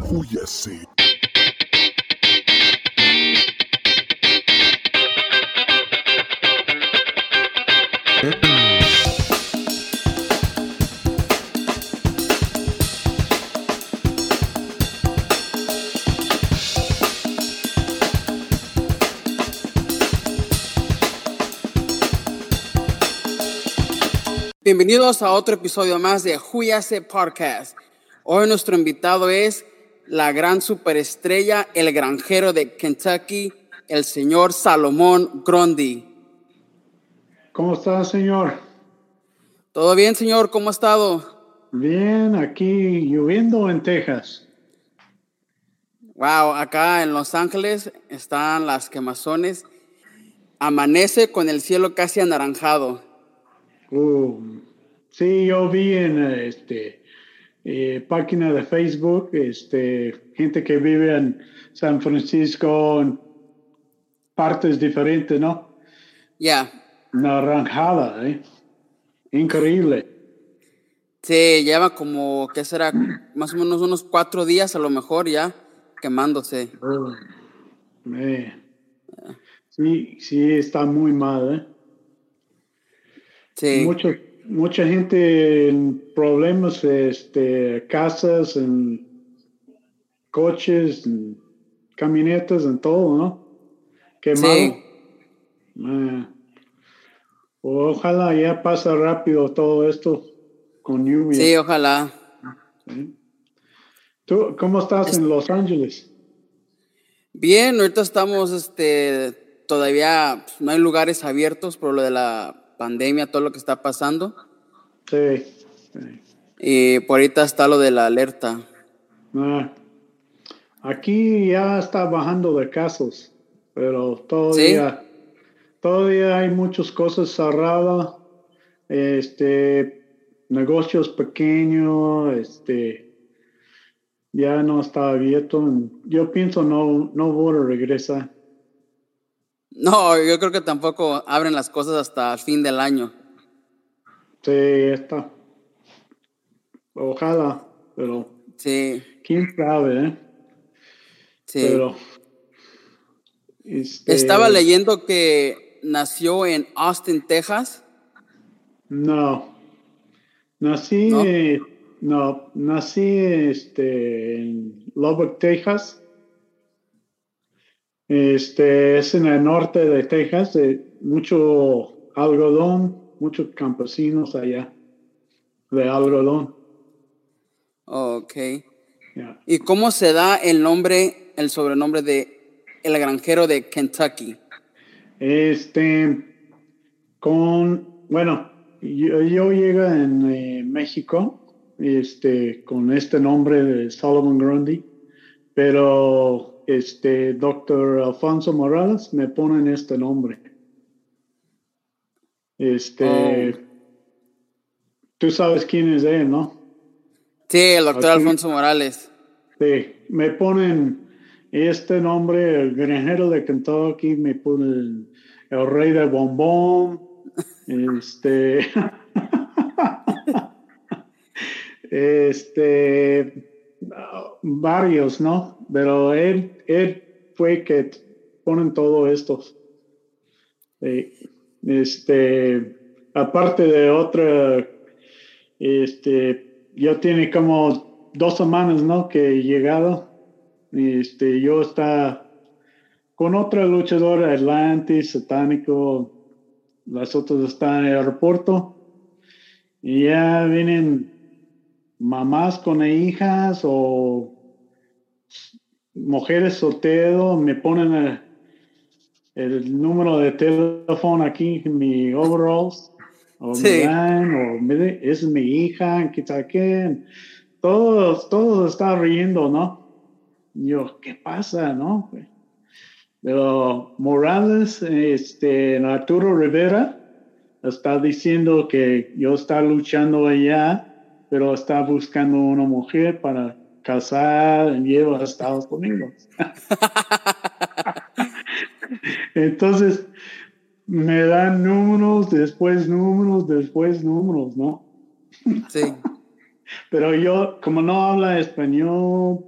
Júyase. Bienvenidos a otro episodio más de Júyase Podcast. Hoy nuestro invitado es la gran superestrella, el granjero de Kentucky, el señor Salomón Grundy. ¿Cómo está, señor? ¿Todo bien, señor? ¿Cómo ha estado? Bien, aquí lloviendo en Texas. Wow, acá en Los Ángeles están las quemazones. Amanece con el cielo casi anaranjado. Uh, sí, yo vi en este eh, página de Facebook, este, gente que vive en San Francisco, en partes diferentes, ¿no? Ya. Naranjada, ¿eh? Increíble. Sí, lleva como, ¿qué será? Más o menos unos cuatro días a lo mejor ya quemándose. Eh. Sí, sí, está muy mal, ¿eh? Sí. Mucha gente en problemas, este, casas, en coches, en camionetas, en todo, ¿no? Quemado. Sí. Eh, ojalá ya pasa rápido todo esto con lluvia. Sí, ojalá. ¿sí? ¿Tú cómo estás en Los Ángeles? Bien, ahorita estamos, este, todavía pues, no hay lugares abiertos por lo de la pandemia, todo lo que está pasando. Sí. Y por ahorita está lo de la alerta. Ah, aquí ya está bajando de casos, pero todavía, todavía hay muchas cosas cerradas, este, negocios pequeños, este, ya no está abierto. Yo pienso no, no voy a regresar. No, yo creo que tampoco abren las cosas hasta el fin del año. Sí, está. Ojalá, pero Sí, quién sabe, ¿eh? sí. Pero este, Estaba leyendo que nació en Austin, Texas. No. Nací, ¿No? eh, no, nací este, en Lubbock, Texas. Este es en el norte de Texas, eh, mucho algodón, muchos campesinos allá de algodón. Ok. ¿Y cómo se da el nombre, el sobrenombre de el granjero de Kentucky? Este, con, bueno, yo, yo llegué en eh, México, este, con este nombre de Solomon Grundy, pero este, doctor Alfonso Morales me ponen este nombre. Este, tú sabes quién es él, ¿no? Sí, el doctor Aquí. Alfonso Morales. Sí, me ponen este nombre, el granjero de Kentucky, me ponen el rey del bombón, este, este, varios, ¿no? Pero él, él fue que ponen todo esto. Sí, este, aparte de otra, este, yo tiene como dos semanas, ¿no? Que he llegado. Este, yo está con otra luchadora, Atlantis, Satánico, las otras están en el aeropuerto. Y ya vienen mamás con hijas o mujeres solteros, me ponen el, el número de teléfono aquí en mi overalls. O Sí. me dan, o me es mi hija, que tal qué. Todos, todos están riendo, ¿no? Yo, ¿qué pasa, no? Pero Morales, este, Arturo Rivera, está diciendo que yo está luchando allá, pero está buscando una mujer para casar y llevar a Estados Unidos. Entonces, me dan números, después números, después números, ¿no? Sí. Pero yo, como no habla español,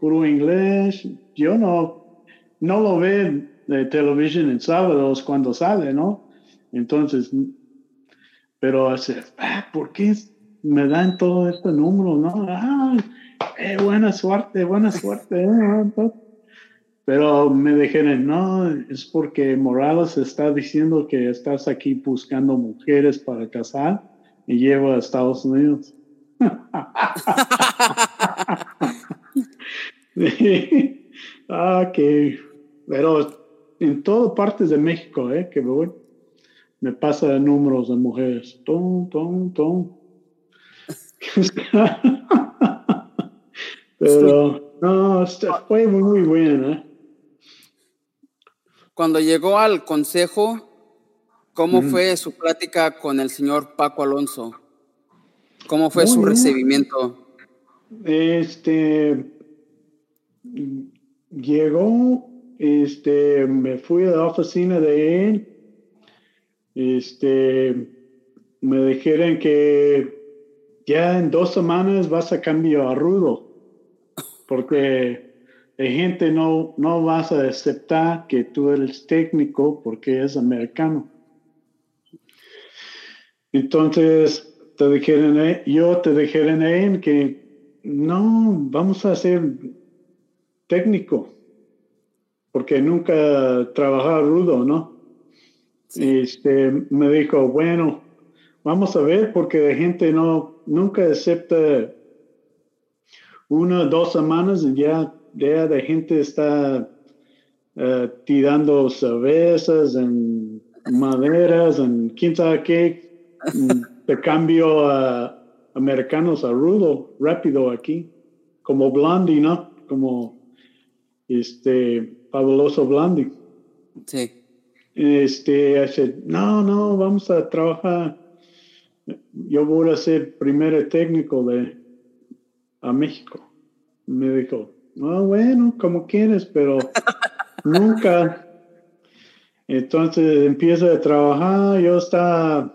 puro inglés. Yo no, no lo veo de televisión en sábados cuando sale, ¿no? Entonces, pero hace, ah, ¿por qué me dan todo este número, no? Ah, eh, buena suerte, buena suerte. Eh, pero me dijeron, no, es porque Morales está diciendo que estás aquí buscando mujeres para casar y lleva a Estados Unidos. ah, que, pero en todas partes de México, eh, que me pasa números de mujeres. Tom, tom, tom. pero no, fue muy, muy buena. Eh. Cuando llegó al consejo, ¿cómo fue su plática con el señor Paco Alonso? ¿Cómo fue su recibimiento? Este llegó, este, me fui a la oficina de él, este, me dijeron que ya en dos semanas vas a cambiar a rudo, porque la gente no, no vas a aceptar que tú eres técnico porque es americano. Entonces, te dijeron, eh, yo te dijeron él que no, vamos a hacer técnico, porque nunca trabajaba rudo, ¿no? Este, me dijo, bueno, vamos a ver, porque la gente no, nunca acepta una, dos semanas y ya, ya la gente está uh, tirando cervezas en maderas, en quién sabe qué, de cambio a americanos a rudo, rápido aquí, como Blondie, ¿no? Como este, fabuloso Blondie. Sí. Este, no, no, vamos a trabajar. Yo voy a ser primer técnico de a México. Me dijo, ah, bueno, como quieres, pero nunca. Entonces empieza a trabajar, yo está,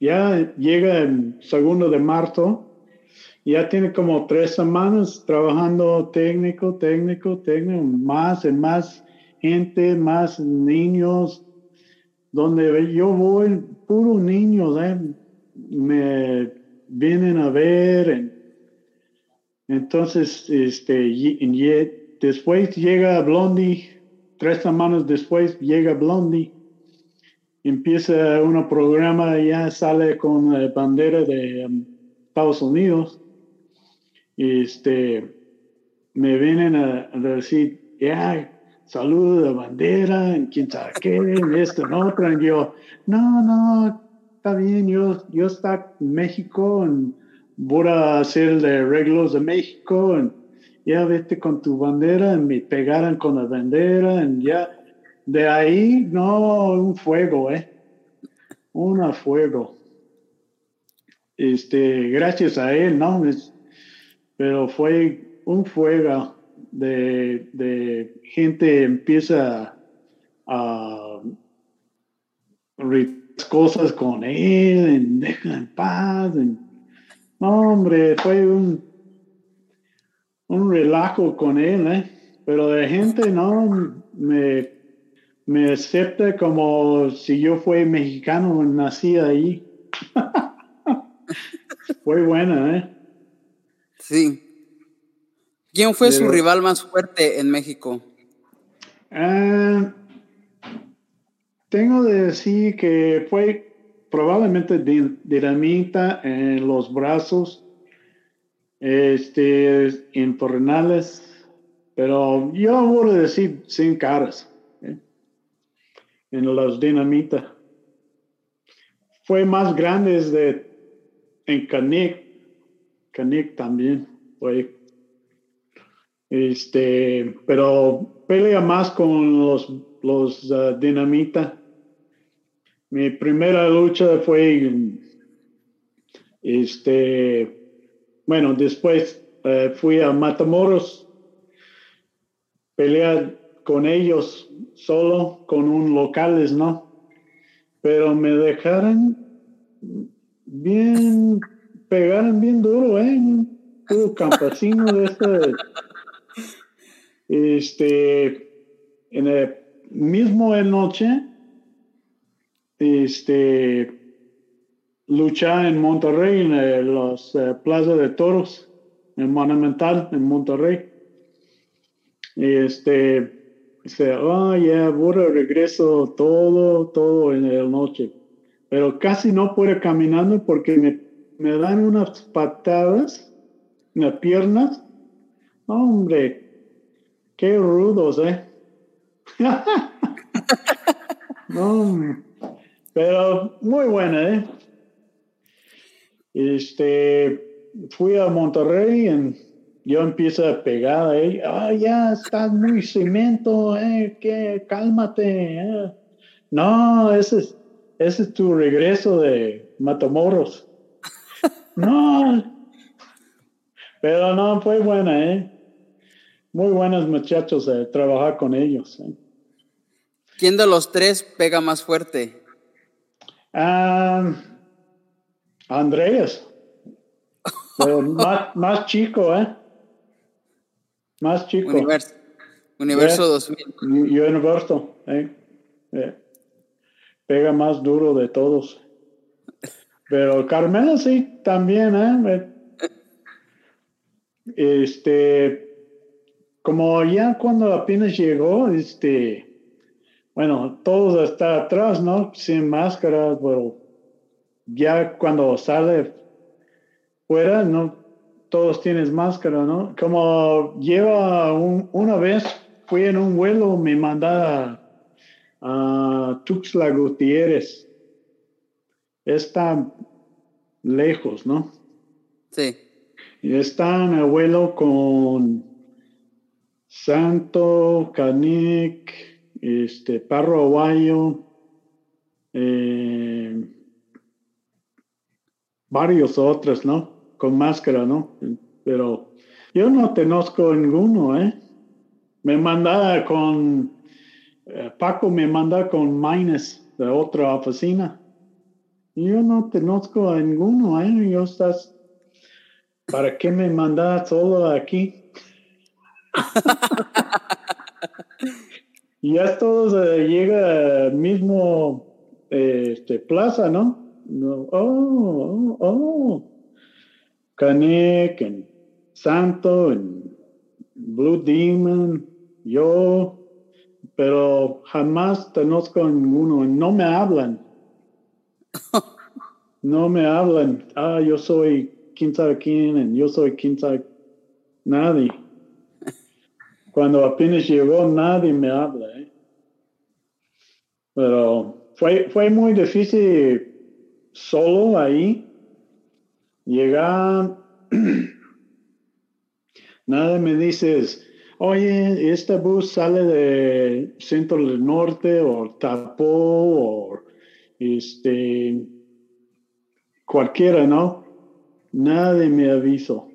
ya llega el segundo de marzo, ya tiene como tres semanas trabajando técnico, técnico, técnico, más y más gente, más niños, donde yo voy, puros niños, ¿eh? me vienen a ver. entonces, este, después llega Blondie, tres semanas después llega Blondie, empieza un programa, ya sale con la bandera de um, Estados Unidos este, me vienen a, decir, ya, saludo de bandera, en quién sabe qué, en esto, en otro, y yo, no, no, está bien, yo, yo está en México, voy a hacer de arreglos de México, ya vete con tu bandera, y me pegaron con la bandera, y ya, de ahí, no, un fuego, eh, un fuego. Este, gracias a él, ¿no? pero fue un fuego de, gente empieza a cosas con él, en deja en paz. no, hombre, fue un, un relajo con él, ¿eh? pero la gente no me, me acepta como si yo fuera mexicano, nací ahí. fue buena, ¿eh? Sí. ¿Quién fue su rival más fuerte en México? Ah, tengo de decir que fue probablemente dinamita en los brazos, este, en torrenales, pero yo voy a decir sin caras, ¿eh? en los dinamita. Fue más grande de, en Canic, Canik también fue. Este, pero pelea más con los, los uh, dinamita. Mi primera lucha fue, este, bueno, después uh, fui a Matamoros, pelear con ellos solo, con un locales, ¿no? Pero me dejaron bien pegaron bien duro, ¿eh? Un campesino de este Este, en el mismo en noche, este, lucha en Monterrey, en los eh, Plaza de Toros, en Monumental, en Monterrey. Este, dice, oh, ya, voy regreso todo, todo en la noche. Pero casi no puedo caminando porque me, me dan unas patadas en las piernas. Hombre, qué rudos, ¿eh? no, pero muy buena, ¿eh? Este, fui a Monterrey y yo empiezo a pegar ahí, ah, ya estás muy cemento, eh, que cálmate. Eh. No, ese es, ese es tu regreso de Matamoros. no, pero no, fue buena, ¿eh? Muy buenos muchachos de trabajar con ellos. ¿eh? ¿Quién de los tres pega más fuerte? Ah, Andrés. más, más chico, ¿eh? Más chico. Universo, Universo 2000. Universo, ¿eh? ¿eh? Pega más duro de todos. Pero Carmela sí, también, ¿eh? Este, como ya cuando apenas llegó, este, bueno, todos están atrás, ¿no? Sin máscara, pero ya cuando sale fuera, no todos tienen máscara, ¿no? Como lleva una vez, fui en un vuelo, me mandaba a Tuxtla Gutiérrez. Está lejos, ¿no? Sí. Está en el vuelo con Santo, Canic, este, Parro Aguayo, eh, varios otros, ¿no? Con máscara, ¿no? Pero yo no conozco ninguno, ¿eh? Me manda con, eh, Paco me manda con Mines de otra oficina. Yo no conozco a ninguno, ¿eh? Yo estás, ¿para qué me mandas solo aquí? Y ya todos eh, llega mismo este, plaza, ¿no? No, oh, oh, oh. Canek, en Santo, en Blue Demon, yo, pero jamás conozco a ninguno, no me hablan. No me hablan, ah, yo soy quién sabe quién, yo soy quién sabe nadie. Cuando apenas llegó, nadie me habla. ¿eh? Pero fue, fue muy difícil solo ahí, llega, nada me dices, oye, este bus sale de centro del norte o tapó o este, cualquiera, ¿no? Nadie me avisó.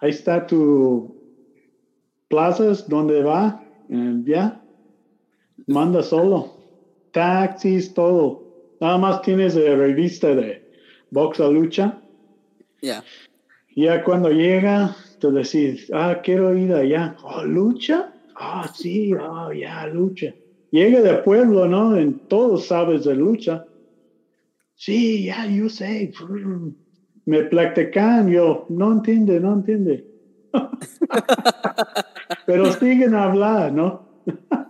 Ahí está tu plazas, ¿dónde va? Eh, ya, manda solo. Taxis, todo. Nada más tienes la revista de box a lucha. Ya. Ya cuando llega, te decís, ah, quiero ir allá. Oh, lucha. Ah, sí, oh, ya, lucha. Llega de pueblo, ¿no? En todos sabes de lucha. Sí, ya, yo sé. Me platican, yo, no entiende, no entiende. pero siguen a hablar, ¿no?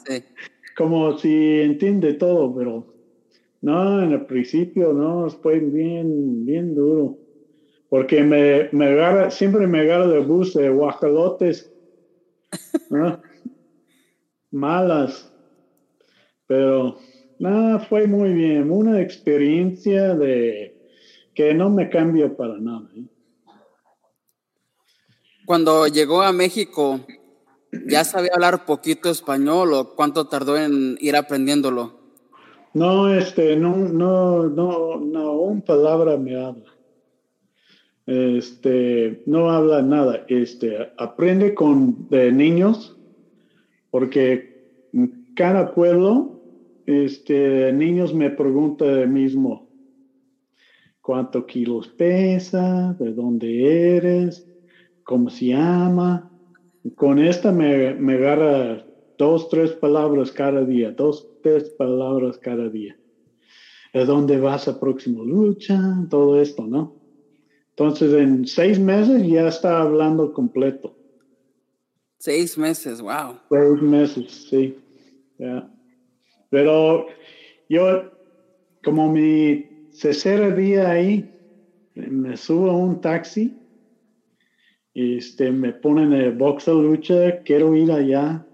Sí. Como si entiende todo, pero no, en el principio no, fue bien, bien duro. Porque me, me agarra, siempre me agarra de bus de guajalotes. Malas. Pero nada, fue muy bien. Una experiencia de que no me cambia para nada. ¿eh? Cuando llegó a México, ¿ya sabía hablar poquito español o cuánto tardó en ir aprendiéndolo? No, este, no, no, no, no, un palabra me habla. Este, no habla nada. Este, aprende con niños, porque cada pueblo, este, niños me preguntan mismo, ¿cuántos kilos pesa? ¿De dónde eres? ¿Cómo se llama? Con esta me, me agarra dos, tres palabras cada día, dos, tres palabras cada día. ¿A dónde vas a próximo lucha? Todo esto, ¿no? Entonces, en seis meses ya está hablando completo. Seis meses, wow. Seis meses, sí. Pero yo, como mi tercer día ahí, me subo a un taxi, este, me ponen el box de lucha, quiero ir allá.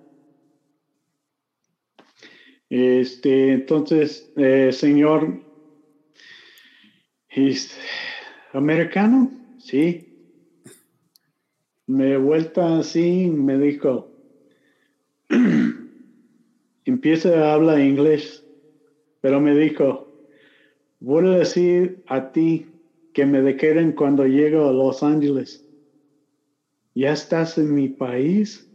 Este, entonces, eh, señor, es americano, sí. Me vuelta así, me dijo, empieza a hablar inglés, pero me dijo, voy a decir a ti que me dequeren cuando llego a Los Ángeles. Ya estás en mi país,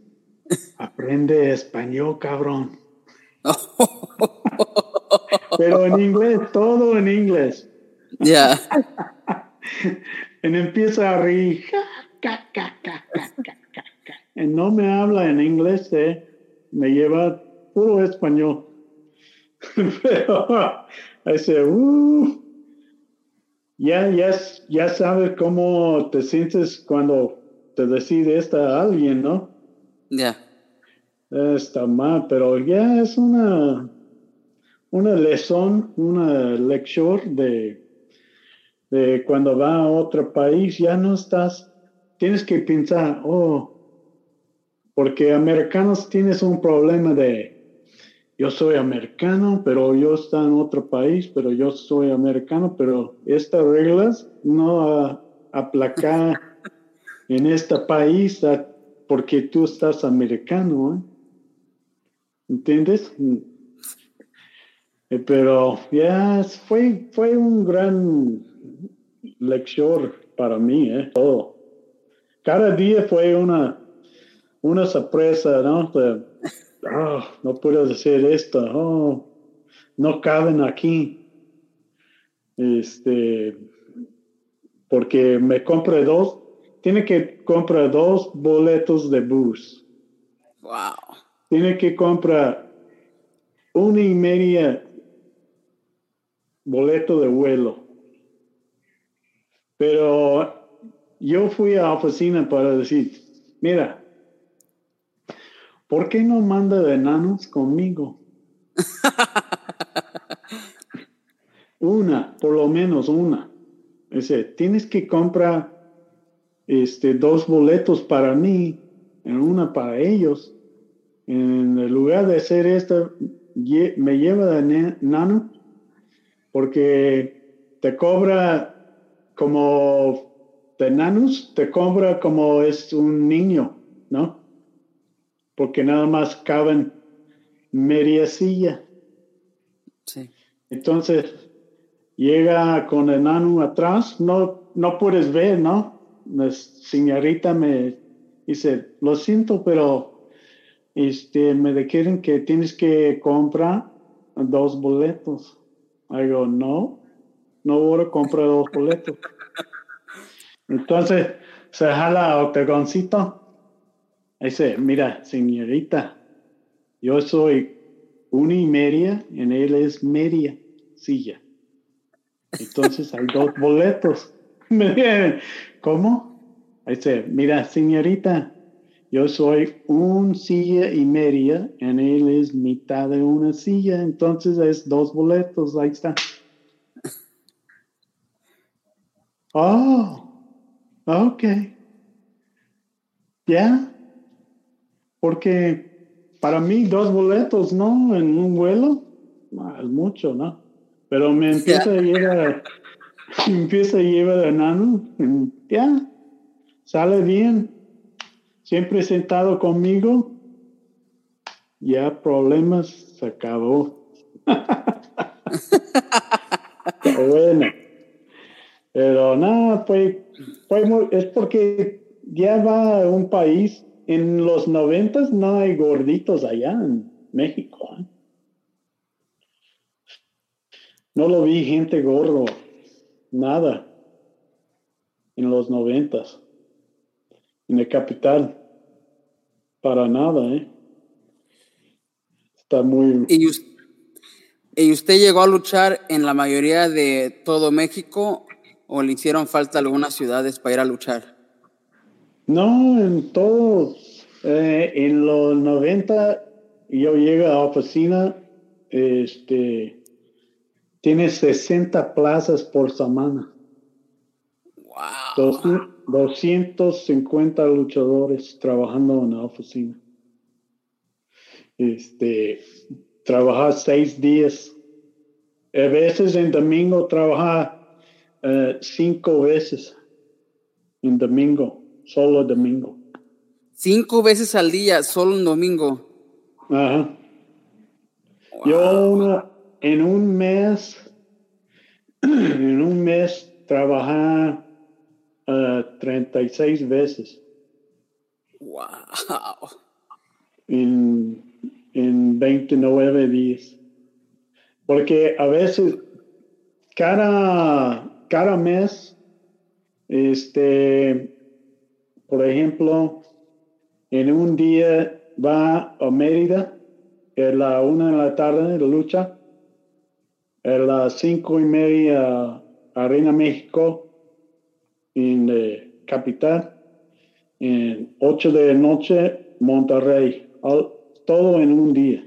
aprende español, cabrón. pero en inglés, todo en inglés. Ya. y empieza a reír. Y no me habla en inglés, eh. me lleva puro español. Pero dice, uh, ya, ya, ya sabes cómo te sientes cuando te decide esta alguien, ¿no? Ya. Está mal, pero ya es una, una lección, una lección de, de cuando va a otro país, ya no estás, tienes que pensar, oh, porque americanos tienes un problema de yo soy americano, pero yo estoy en otro país, pero yo soy americano, pero estas reglas no aplacan en este país porque tú estás americano. ¿eh? ¿Entiendes? Eh, pero ya fue, fue un gran lección para mí, ¿eh? todo. Cada día fue una una sorpresa, ¿no? oh, no puedo decir esto, oh, no caben aquí. Este, porque me compré dos, tiene que comprar dos boletos de bus. Wow. Tiene que comprar una y media boleto de vuelo. Pero yo fui a la oficina para decir, mira, ¿por qué no manda de enanos conmigo? una, por lo menos una. Dice, tienes que comprar este, dos boletos para mí, en una para ellos. En lugar de hacer esto, me lleva de enano porque te cobra como de enanos, te cobra como es un niño, ¿no? porque nada más caben media silla. Sí. Entonces, llega con el enano atrás, no, no puedes ver, ¿no? La señorita me dice, lo siento, pero este, me quieren que tienes que comprar dos boletos. Digo, no, no voy a comprar dos boletos. Entonces, se jala octagoncito Dice, mira, señorita, yo soy una y media, en él es media silla. Entonces hay dos boletos. ¿Cómo? Dice, mira, señorita, yo soy un silla y media, en él es mitad de una silla, entonces es dos boletos, ahí está. Oh, ok. ¿Ya? Porque para mí dos boletos, ¿no? En un vuelo, es mucho, ¿no? Pero me empieza a llevar, empieza a llevar enano, ya, sale bien. Siempre sentado conmigo, ya problemas, se acabó. bueno. Pero nada, pues, pues es porque ya va a un país en los noventas no hay gorditos allá en México. ¿eh? No lo vi gente gordo, nada, en los noventas, en el capital. para nada, ¿eh? Está muy... ¿Y usted, ¿Y usted llegó a luchar en la mayoría de todo México o le hicieron falta algunas ciudades para ir a luchar? No, en todo. Eh, en los 90 yo llego a la oficina, este, tiene 60 plazas por semana. Wow. 250 luchadores trabajando en la oficina. Este, trabajar seis días. A veces en domingo trabajar eh, cinco veces. En domingo, solo domingo. Cinco veces al día, solo en domingo. Ajá. Yo en un mes, en un mes trabajaba uh, 36 veces. Wow. En, en 29 días. Porque a veces, cada, cada mes, este, por ejemplo, en un día va a Mérida, a la una de la tarde de lucha, a las cinco y media a Reina México, en eh, Capital, en ocho de la noche Monterrey todo en un día.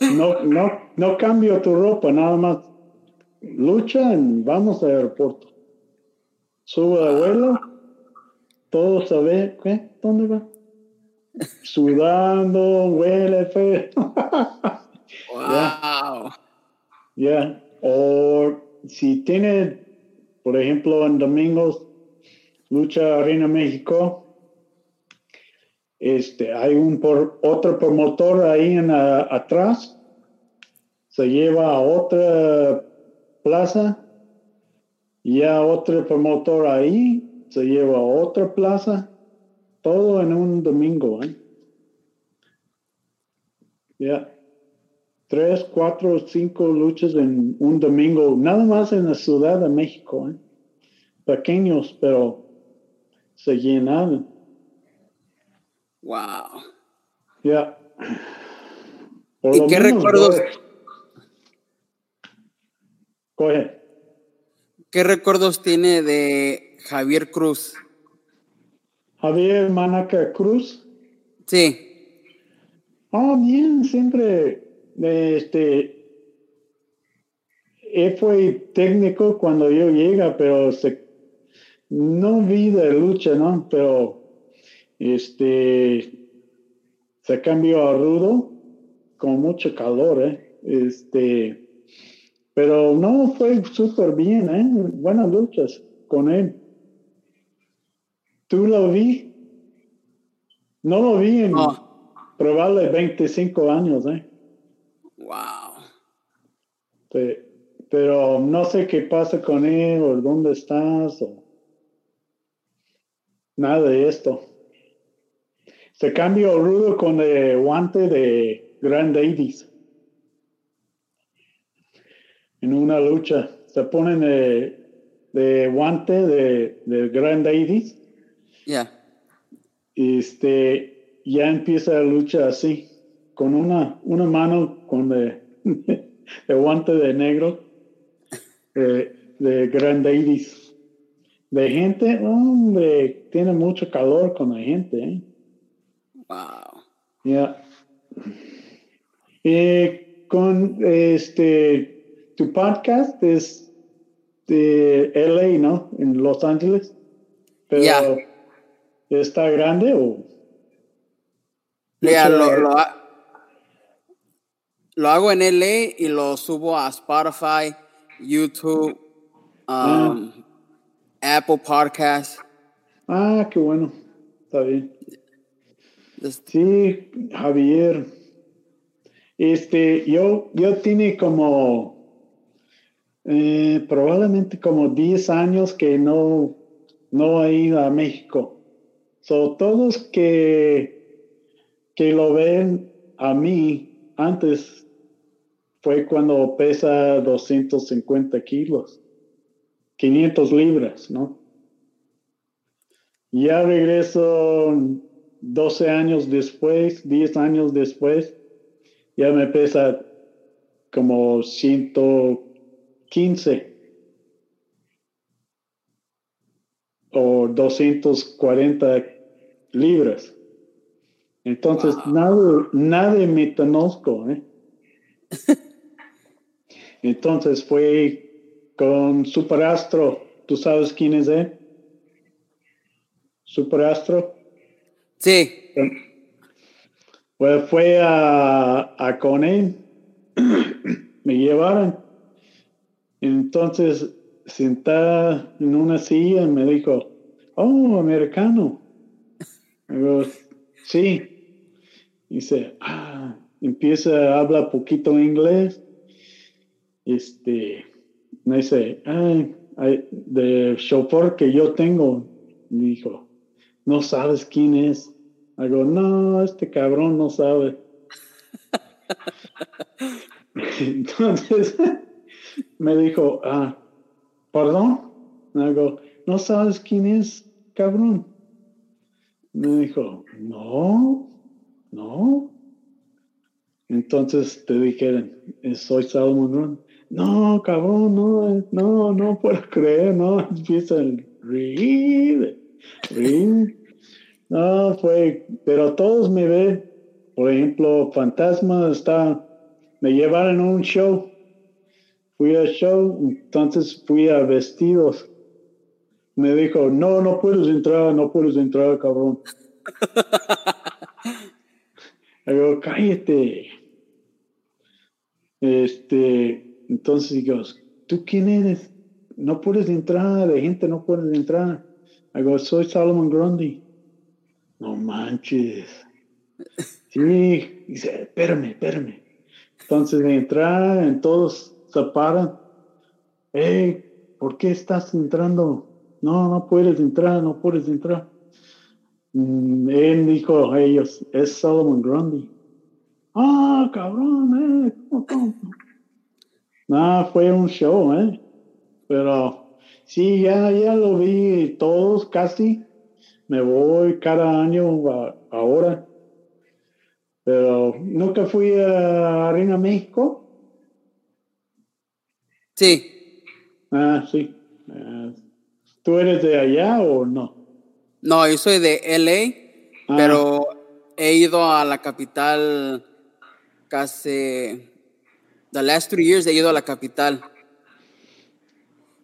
No, no, no cambio tu ropa, nada más. Lucha y vamos al aeropuerto. Sube al vuelo, todo sabe, ¿qué? ¿Dónde va? Sudando, huele feo. Ya. O si tiene, por ejemplo, en domingos, lucha Arena México, este, hay un por, otro promotor ahí en atrás, se lleva a otra plaza, y otro promotor ahí, se lleva a otra plaza, todo en un domingo. ¿eh? Ya, tres, cuatro, cinco luchas en un domingo, nada más en la Ciudad de México. ¿eh? Pequeños, pero se llenaban. Wow. Ya. ¿Y qué recuerdos? Coge. ¿Qué recuerdos tiene de Javier Cruz? Javier Manaca Cruz. Sí. Oh, bien, siempre. Este. Él fue técnico cuando yo llega, pero se, no vi de lucha, ¿no? Pero este, se cambió a rudo con mucho calor, ¿eh? Este, pero no fue súper bien, ¿eh? Buenas luchas con él. ¿Tú lo vi? No lo vi en probable 25 años, ¿eh? Pero no sé qué pasa con él o dónde estás o nada de esto. Se cambió rudo con el guante de Grand Ladies. En una lucha. Se ponen de, guante de, de Grand Ladies. Ya. Este, ya empieza la lucha así. Con una, una mano con el, guante de negro. de Grand Ladies. De gente, hombre, tiene mucho calor con la gente, ¿eh? Wow. Ya. Eh, con este, tu podcast es de LA, ¿no? En Los Ángeles. Pero ¿está grande o? Ya, lo, lo, hago en LA y lo subo a Spotify, YouTube, ah. um, Apple Podcast. Ah, qué bueno. Está bien. Sí, Javier. Este, yo, yo tiene como, eh, probablemente como 10 años que no, no he ido a México. So, todos que, que lo ven a mí antes fue cuando pesa 250 kilos, 500 libras, ¿no? Ya regreso 12 años después, 10 años después, ya me pesa como 115 o 240 libras. Entonces, nada, nadie me conozco. ¿eh? Entonces fue con Superastro. ¿Tú sabes quién es él? Superastro. Sí. Pues fue a, a con él. me llevaron. Entonces, sentada en una silla, me dijo, oh, americano. Digo, sí. Dice, ah, empieza a hablar poquito inglés. Este, me dice, ay, de chofer que yo tengo, me dijo, no sabes quién es. Digo, no, este cabrón no sabe. Entonces me dijo, ah, perdón. Digo, no sabes quién es, cabrón. Me dijo, no, no. Entonces te dijeron, soy Salomón No, cabrón, no, no, no puedo creer, no. Empieza a reír, reír. No, fue, pero todos me ven. Por ejemplo, Fantasma está, me llevaron a un show. Fui al show, entonces fui a vestidos me dijo, no, no puedes entrar, no puedes entrar, cabrón. Le digo, cállate. Este, entonces digo, ¿tú quién eres? No puedes entrar, de gente no puedes entrar. Digo, soy Salomon Grundy. No manches. Sí, dice, espérame, espérame. Entonces entrar, todos se paran. Hey, ¿por qué estás entrando? no, no puedes entrar, no puedes entrar. Mm, él dijo a ellos, es Solomon Grundy. Ah, cabrón, eh, ¿cómo, No, fue un show, eh. Pero sí, ya, ya lo vi todos casi. Me voy cada año ahora. Pero nunca fui a Arena México. Sí. Ah, sí. ¿Tú eres de allá o no? No, yo soy de LA, ah. pero he ido a la capital casi. The last three years he ido a la capital.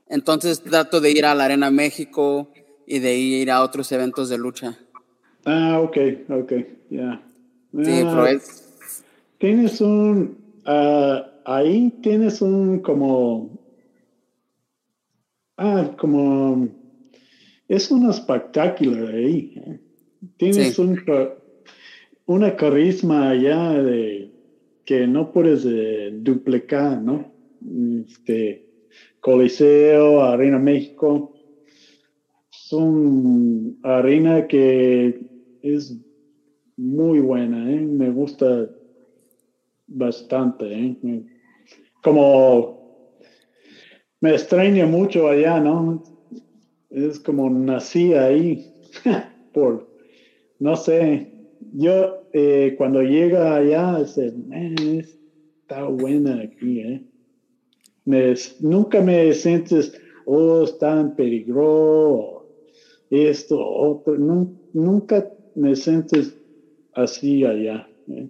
Entonces trato de ir a la Arena México y de ir a otros eventos de lucha. Ah, ok, ok, ya. Sí, pero ah, es... Tienes un. Ah, ahí tienes un como Ah, como es un espectáculo ahí. ¿eh? Tienes un, una carisma allá de que no puedes eh, duplicar, ¿no? Este, Coliseo, Arena México, son arena que es muy buena, ¿eh? me gusta bastante. ¿eh? Como me extraña mucho allá, ¿no? Es como nací ahí, por, no sé, yo eh, cuando llega allá, dice, está buena aquí, ¿eh? nunca me sientes, oh, está en peligro, esto, otro, nunca me sientes así allá, ¿eh?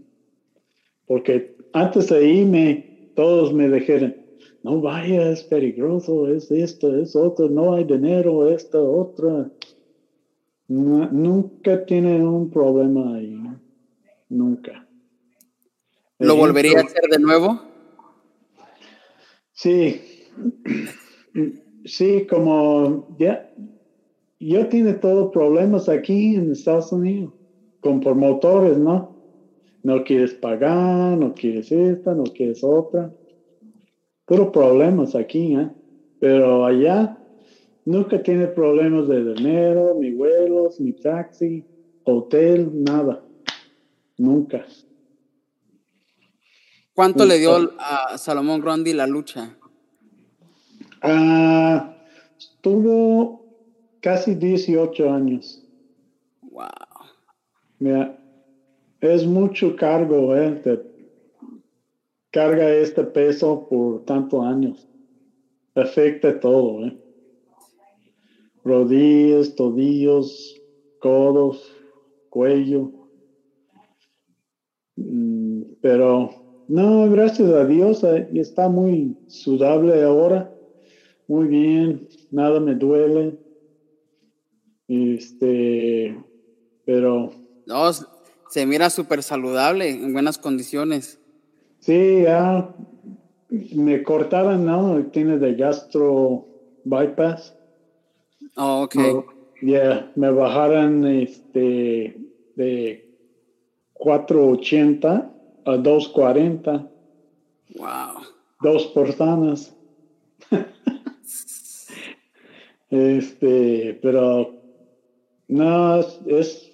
Porque antes de irme, todos me dijeron, no vaya, es peligroso, es esto, es otro, no hay dinero, esta, otra. nunca tiene un problema ahí, nunca. ¿Lo volvería a hacer de nuevo? Sí, sí, como ya, yo tiene todos problemas aquí en Estados Unidos, con promotores, ¿no? No quieres pagar, no quieres esta, no quieres otra puro problemas aquí, ¿eh? Pero allá nunca tiene problemas de dinero, ni vuelos, ni taxi, hotel, nada. Nunca. ¿Cuánto le dio a Salomón Grundy la lucha? Ah, tuvo casi 18 años. Wow. Mira, es mucho cargo, ¿eh? Te carga este peso por tantos años. Afecta todo, ¿eh? Rodillas, tobillos, codos, cuello. Mm, pero no, gracias a Dios, está muy sudable ahora. Muy bien, nada me duele. Este, pero. No, se mira súper saludable, en buenas condiciones. Sí, ya me cortaron, ¿no? Tiene de gastro bypass. Oh, ok. Ya, me bajaron este, de 480 a 240. Wow. Dos personas. este, pero no, es,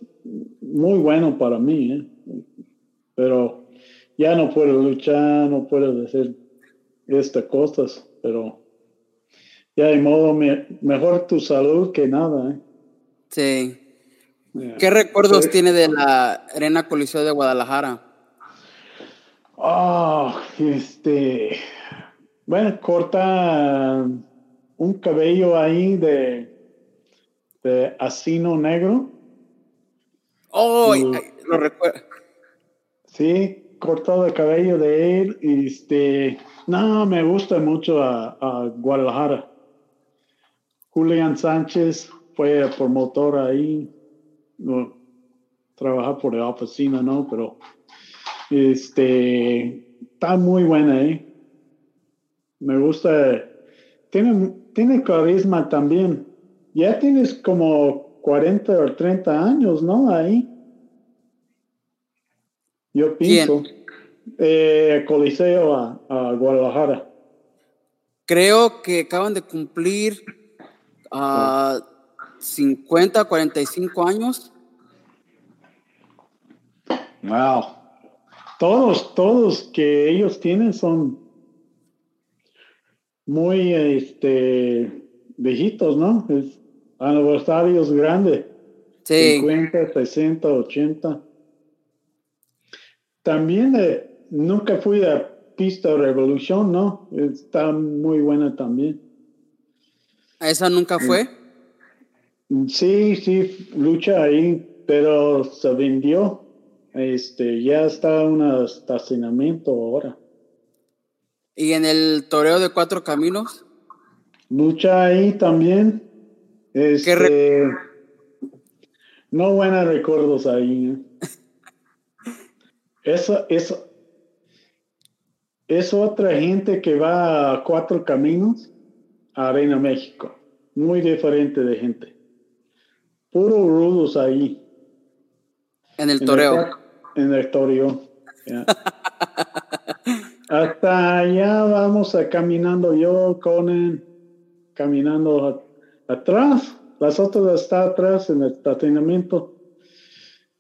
muy bueno para mí, ¿eh? pero ya no puedo luchar, no puedo hacer estas cosas, pero ya de modo mejor tu salud que nada. ¿eh? Sí. ¿Qué recuerdos tiene de la Arena Coliseo de Guadalajara? Ah, este, bueno, corta un cabello ahí de, de asino negro. Oh, lo recuerdo. Sí, cortado el cabello de él. Este, no, me gusta mucho a, Guadalajara. Julián Sánchez fue promotor ahí. No, trabaja por la oficina, ¿no? Pero este, está muy buena, ¿eh? Me gusta. Tiene, tiene carisma también. Ya tienes como 40 o 30 años, ¿no? Ahí. Yo pienso. Eh, Coliseo a, Guadalajara. Creo que acaban de cumplir uh, 50, 45 años. Wow. Todos, todos que ellos tienen son muy este, viejitos, ¿no? Es aniversarios grandes. Sí. 50, 60, 80. También eh, nunca fui a Pista Revolución, ¿no? Está muy buena también. ¿A esa nunca fue? Sí, sí, lucha ahí, pero se vendió. Este, ya está un estacionamiento ahora. ¿Y en el toreo de cuatro caminos? Lucha ahí también. Este, no buenos recuerdos ahí. ¿eh? eso, eso, es otra gente que va a cuatro caminos a Arena México. Muy diferente de gente. Puro rudos ahí. En el toreo en el toreo. Hasta allá vamos a caminando yo con caminando atrás. Las otras están atrás en el estacionamiento.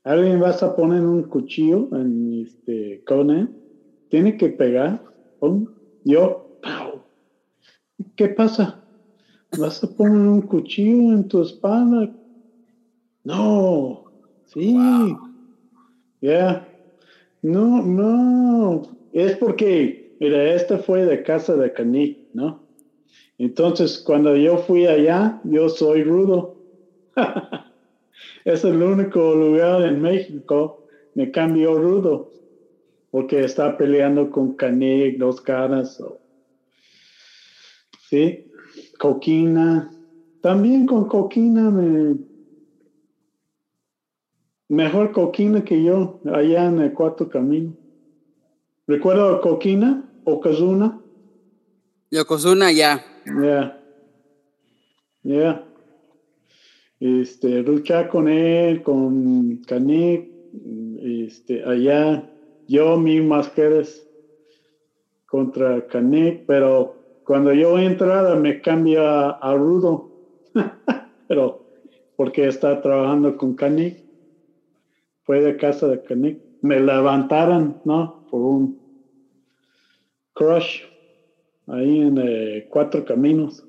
Alguien vas a poner un cuchillo en este Conan. Tiene que pegar. Yo, ¿qué pasa? ¿Vas a poner un cuchillo en tu espalda? No, sí. Ya. No, no. Es porque, mira, esta fue de casa de Caní, ¿no? Entonces, cuando yo fui allá, yo soy rudo. es el único lugar en México me cambió rudo. Porque está peleando con Caní, dos caras. Sí, coquina. También con coquina me Mejor Coquina que yo, allá en el Cuarto Camino. ¿Recuerdo Coquina? ¿Okazuna? Yokozuna, ya. Ya. Ya. Este, luchar con él, con Canik, este, allá. Yo, mi máscaras contra Canik, pero cuando yo entrada me cambia a Rudo. pero porque está trabajando con Canik fue de casa de Canik. Me levantaron, ¿no? Por un crush ahí en eh, Cuatro Caminos.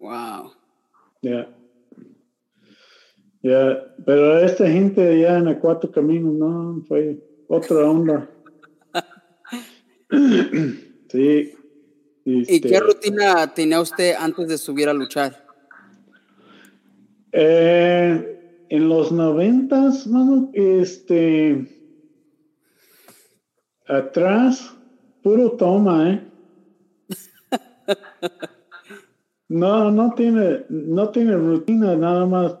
Wow. Ya. Ya, pero esta gente ya en el Cuatro Caminos, no, fue otra onda. sí. ¿Y qué este, rutina tenía usted antes de subir a luchar? Eh, en los noventas, mano, este, atrás, puro toma, ¿eh? No, no tiene, no tiene rutina, nada más.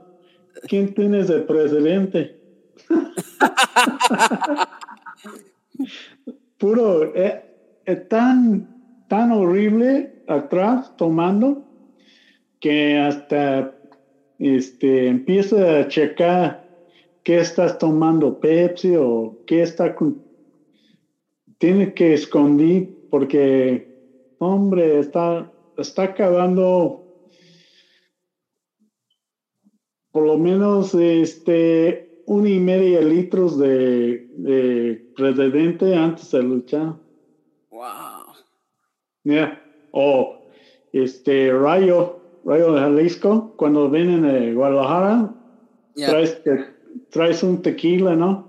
¿Quién tienes de presidente? Puro, es eh, eh, tan, tan horrible atrás tomando que hasta este, empieza a checar qué estás tomando Pepsi o qué está tiene que esconder porque hombre está está acabando por lo menos este un y medio litros de, de antes de luchar. Wow. Yeah. O este Rayo, Rayo de Jalisco, cuando vienen de Guadalajara, traes, traes un tequila, ¿no?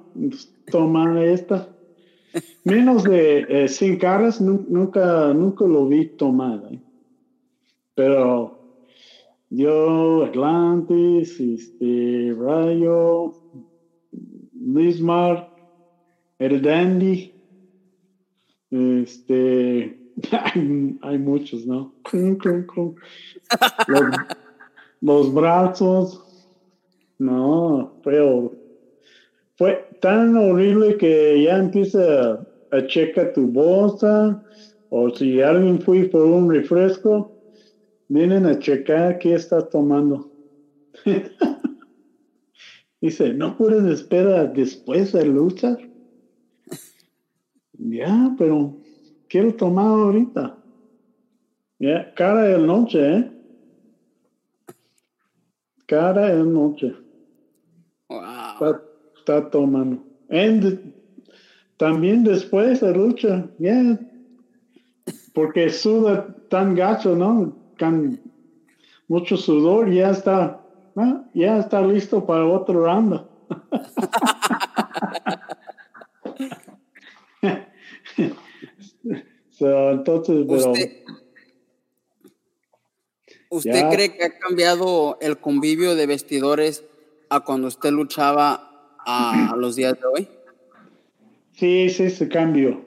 Toman esta. Menos de 100 eh, caras, nunca, nunca lo vi tomar. ¿eh? Pero yo, Atlantis, este, Rayo, Lismar, el Dandy, este, hay, muchos, ¿no? los, brazos, no, fue, fue tan horrible que ya empieza a checar tu bolsa, o si alguien fue por un refresco, Vienen a checar qué estás tomando. Dice, ¿no puedes esperar después de luchar? ya, pero quiero tomar ahorita. Ya, cara de noche, ¿eh? Cara de noche. Wow. Está, tomando. también después de lucha, ya. Porque suda tan gacho, ¿no? mucho sudor, ya está, ya está listo para otro round. entonces, ¿Usted, cree que ha cambiado el convivio de vestidores a cuando usted luchaba a, los días de hoy? Sí, sí, se cambió.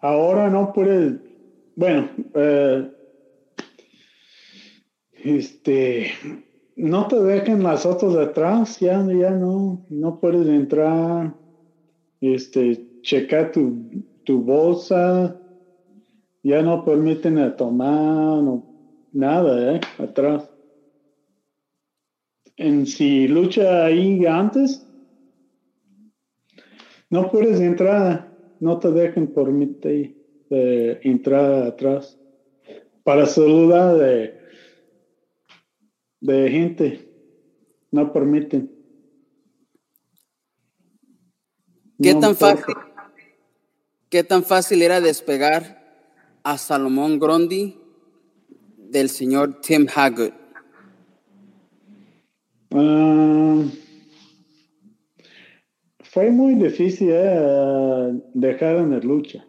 Ahora no puede, bueno, eh, este, no te dejen las otras de atrás, ya, ya no, no puedes entrar, este, checar tu, tu bolsa, ya no permiten a tomar, nada, eh, atrás. En si lucha ahí antes, no puedes entrar, no te dejen permitir eh, entrar atrás. Para saludar de de gente. No permiten. ¿Qué tan fácil? ¿Qué tan fácil era despegar a Salomón Grondi del señor Tim Haggard? Ah, fue muy difícil eh, dejar en la lucha.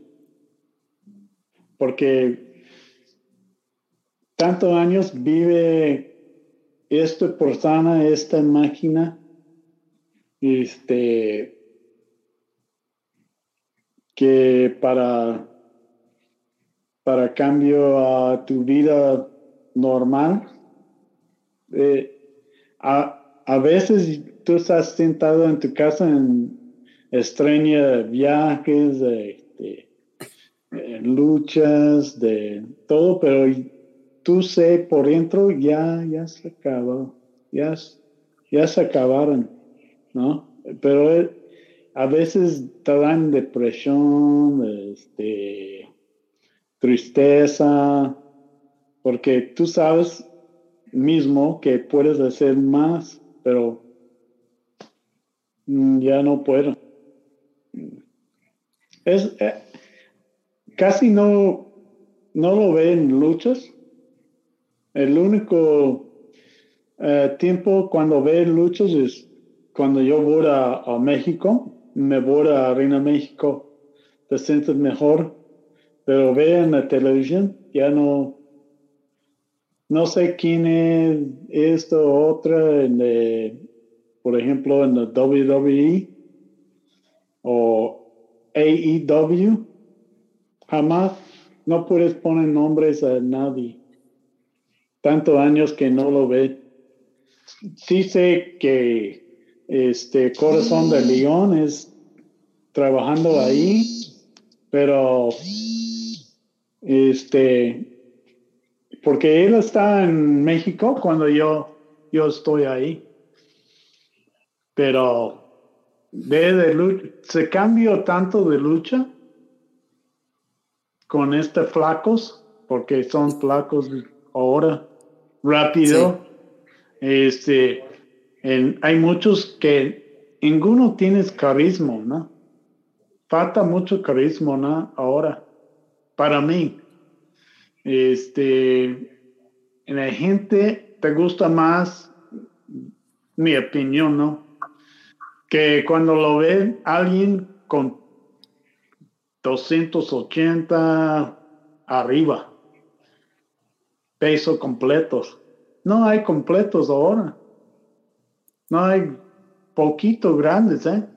Porque tantos años vive esta persona, esta máquina, este, que para, para cambio a tu vida normal, eh, a, veces tú estás sentado en tu casa en extraña viajes, este, luchas, de todo, pero tú sé por dentro ya, ya se acabó, ya, ya se acabaron, ¿no? Pero a veces te dan depresión, este, tristeza, porque tú sabes mismo que puedes hacer más, pero mm, ya no puedo. Es, eh, casi no, no lo ven luchas, el único eh, tiempo cuando ve luchas es cuando yo voy a, México, me voy a Reina México, te sientes mejor, pero ve en la televisión, ya no, no sé quién es esto o otra, en por ejemplo, en la WWE o AEW, jamás no puedes poner nombres a nadie. Tantos años que no lo ve. Sí sé que este Corazón de León es trabajando ahí, pero este porque él está en México cuando yo, yo estoy ahí. Pero de lucha, se cambió tanto de lucha con este flacos, porque son flacos ahora, rápido. Este, hay muchos que ninguno tiene carisma, ¿no? Falta mucho carisma, ¿no? Ahora, para mí. Este, la gente te gusta más, mi opinión, ¿no? Que cuando lo ve alguien con 280 arriba, peso completos. No hay completos ahora. No hay poquito grandes, ¿eh?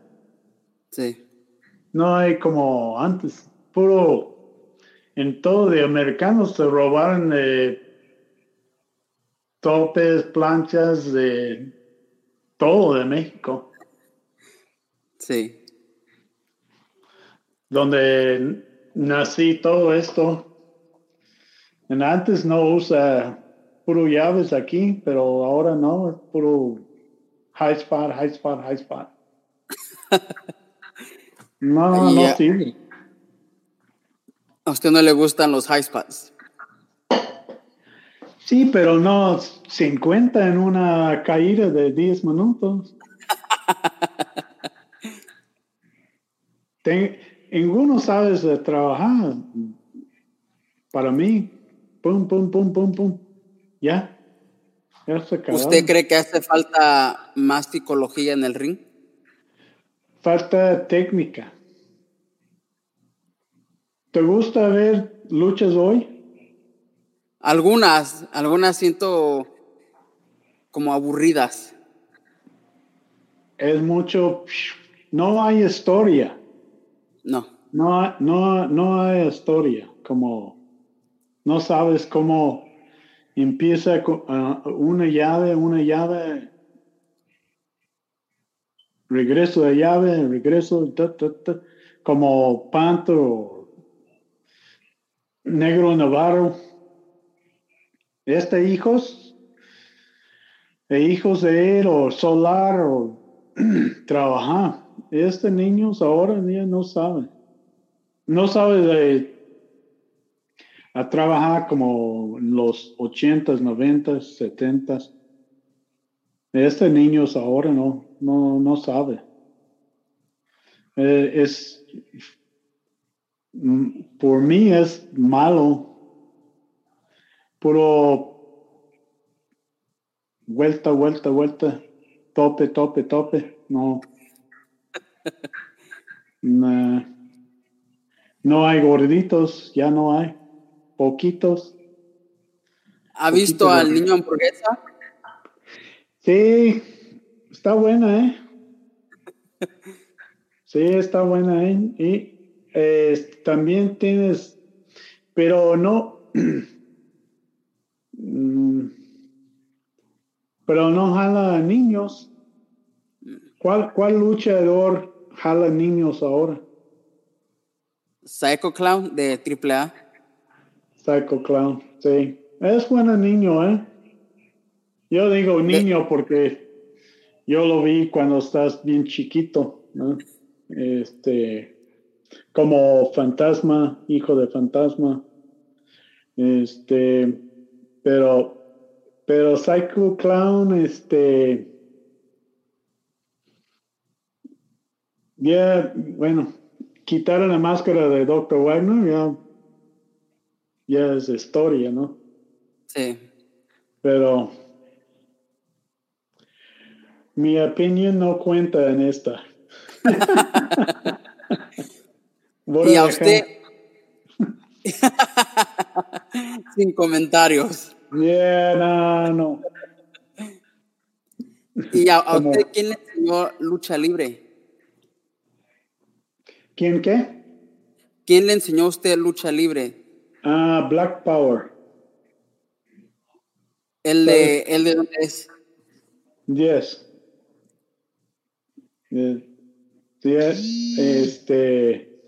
Sí. No hay como antes. Puro en todo de americanos se robaron topes, planchas, de todo de México. Sí. Donde nací todo esto. En antes no usa puro llaves aquí, pero ahora no, es puro high spot, high spot, high spot. No, no sirve. A usted no le gustan los high spots. Sí, pero no 50 en una caída de 10 minutos. ninguno sabe de trabajar. Para mí, pum, pum, pum, pum, pum. Ya. ¿Usted cree que hace falta más psicología en el ring? Falta técnica. ¿Te gusta ver luchas hoy? Algunas, algunas siento como aburridas. Es mucho, no hay historia. No. No, no, no hay historia, como no sabes cómo empieza ah, una llave, una llave, regreso de llave, regreso, como Panto Negro Navarro. Este hijos, e hijos de él, o solar, o trabajar. Este niños ahora día no sabe. No sabe de a trabajar como los ochentas, noventas, setentas. Este niños ahora no, no, no sabe. Eh, es Mm, por mí es malo. Puro vuelta, vuelta, vuelta, tope, tope, tope. No. no, hay gorditos, ya no hay. Poquitos. ¿Ha visto al niño hamburguesa? Sí, está buena, ¿eh? Sí, está buena, ¿eh? Y también tienes, pero no, mm, pero no jala a niños. ¿Cuál, ¿Cuál luchador jala niños ahora? Psycho Clown de AAA. Psycho Clown, sí. Es buen niño, ¿eh? Yo digo niño porque yo lo vi cuando estás bien chiquito, ¿no? Este, como fantasma, hijo de fantasma. Este, pero, pero Psycho Clown, este, ya, bueno, quitaron la máscara de Dr. Wagner, ya, ya es historia, ¿no? Sí. Pero Mi opinión no cuenta en esta. y a usted. Sin comentarios. Yeah, no, no. ¿Y a, usted quién le enseñó lucha libre? ¿Quién qué? ¿Quién le enseñó a usted lucha libre? Ah, Black Power. ¿El de, el de dónde es? Yes. este,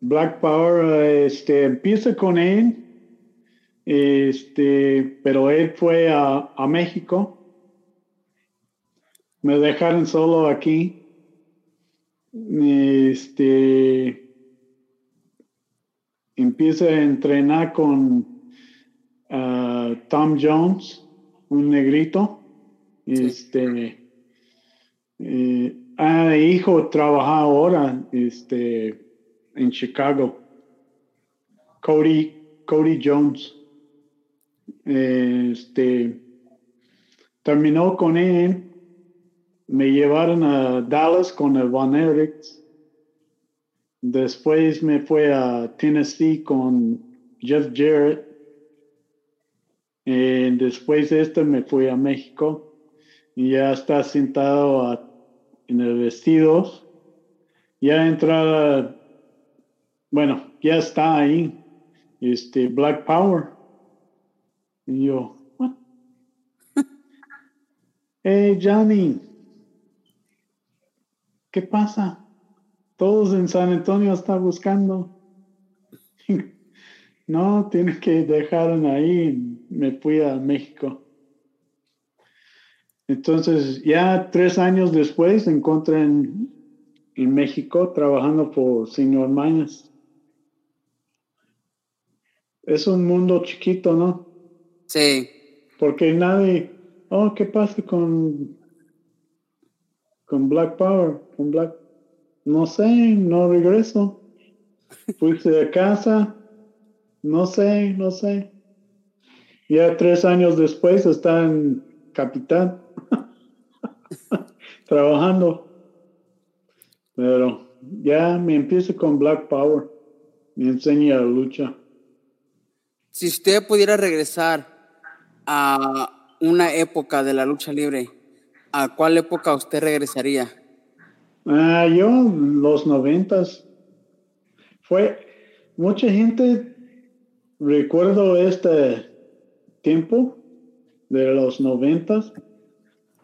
Black Power, este, empieza con él, este, pero él fue a, a México. Me dejaron solo aquí. Este, empieza a entrenar con uh, Tom Jones, un negrito. Este, eh, ah, hijo trabaja ahora este, en Chicago. Cody, Cody Jones. Este, terminó con él. Me llevaron a Dallas con el Van Eriks. Después me fue a Tennessee con Jeff Jarrett. Y después de esto me fui a México y ya está sentado en el vestido. Ya entrada, bueno, ya está ahí, este Black Power. Y yo, what? hey Johnny, ¿qué pasa? Todos en San Antonio están buscando. no, tienes que dejar ahí. Me fui a México. Entonces, ya tres años después, encontré en, en México trabajando por Señor Mañas. Es un mundo chiquito, ¿no? Sí. Porque nadie, oh, ¿qué pasa con, con Black Power? Con Black, no sé, no regreso. Fuiste de casa, no sé, no sé. Ya tres años después está en Capitán. trabajando. Pero ya me empiezo con Black Power. Me enseña la lucha. Si usted pudiera regresar a una época de la lucha libre, ¿a cuál época usted regresaría? Ah, yo, los noventas. Fue mucha gente, recuerdo este tiempo de los noventas.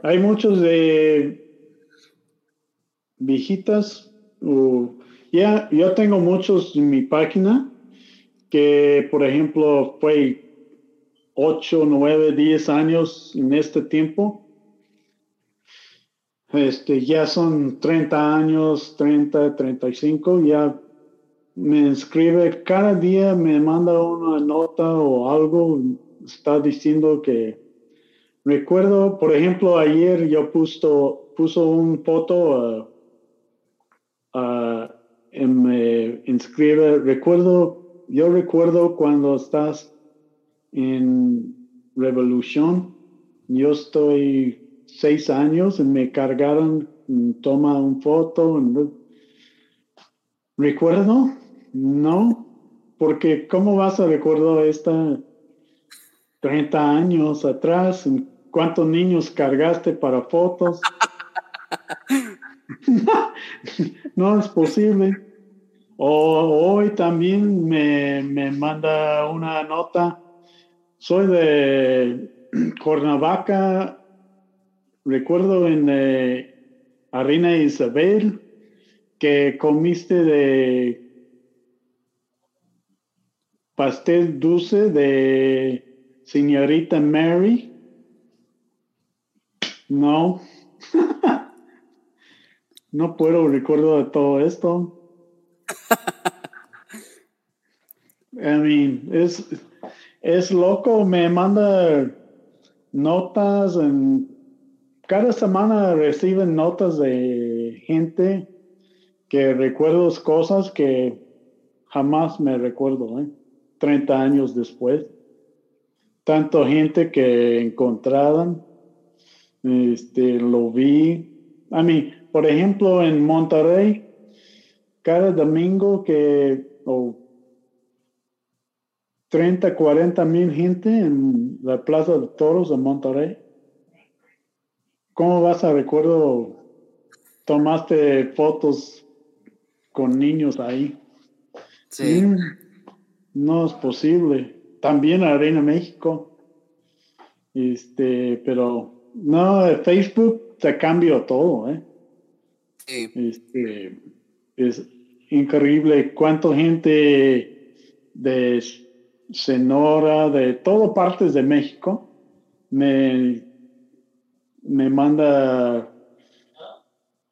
Hay muchos de viejitas. ya, yo tengo muchos en mi página que, por ejemplo, fue 8, 9, 10 años en este tiempo. Este, ya son 30 años, 30, 35, ya me inscribe, cada día me manda una nota o algo, está diciendo que, recuerdo, por ejemplo, ayer yo puso, puso un foto uh, me inscribe, recuerdo, yo recuerdo cuando estás en Revolución, yo estoy seis años me cargaron, toma un foto. ¿Recuerdo? No, porque ¿cómo vas a recordar esta 30 años atrás? ¿Cuántos niños cargaste para fotos? no es posible. O, hoy también me, me, manda una nota. Soy de Cuernavaca. Recuerdo en eh, Arena Isabel que comiste de pastel dulce de señorita Mary. No. No puedo recuerdo de todo esto. I mean, es, es loco, me manda notas en cada semana reciben notas de gente que recuerdo cosas que jamás me recuerdo, ¿eh? 30 años después. Tanto gente que encontraban Este, lo vi. A mí, por ejemplo, en Monterrey, cada domingo que, 30, 40 mil gente en la Plaza de Toros de Monterrey. ¿Cómo vas a recuerdo? Tomaste fotos con niños ahí. Sí. Mm, no es posible. También Arena México. Este, pero no, Facebook te cambió todo, ¿eh? Sí. Este, es increíble cuánta gente de Sonora, de todas partes de México, me, me manda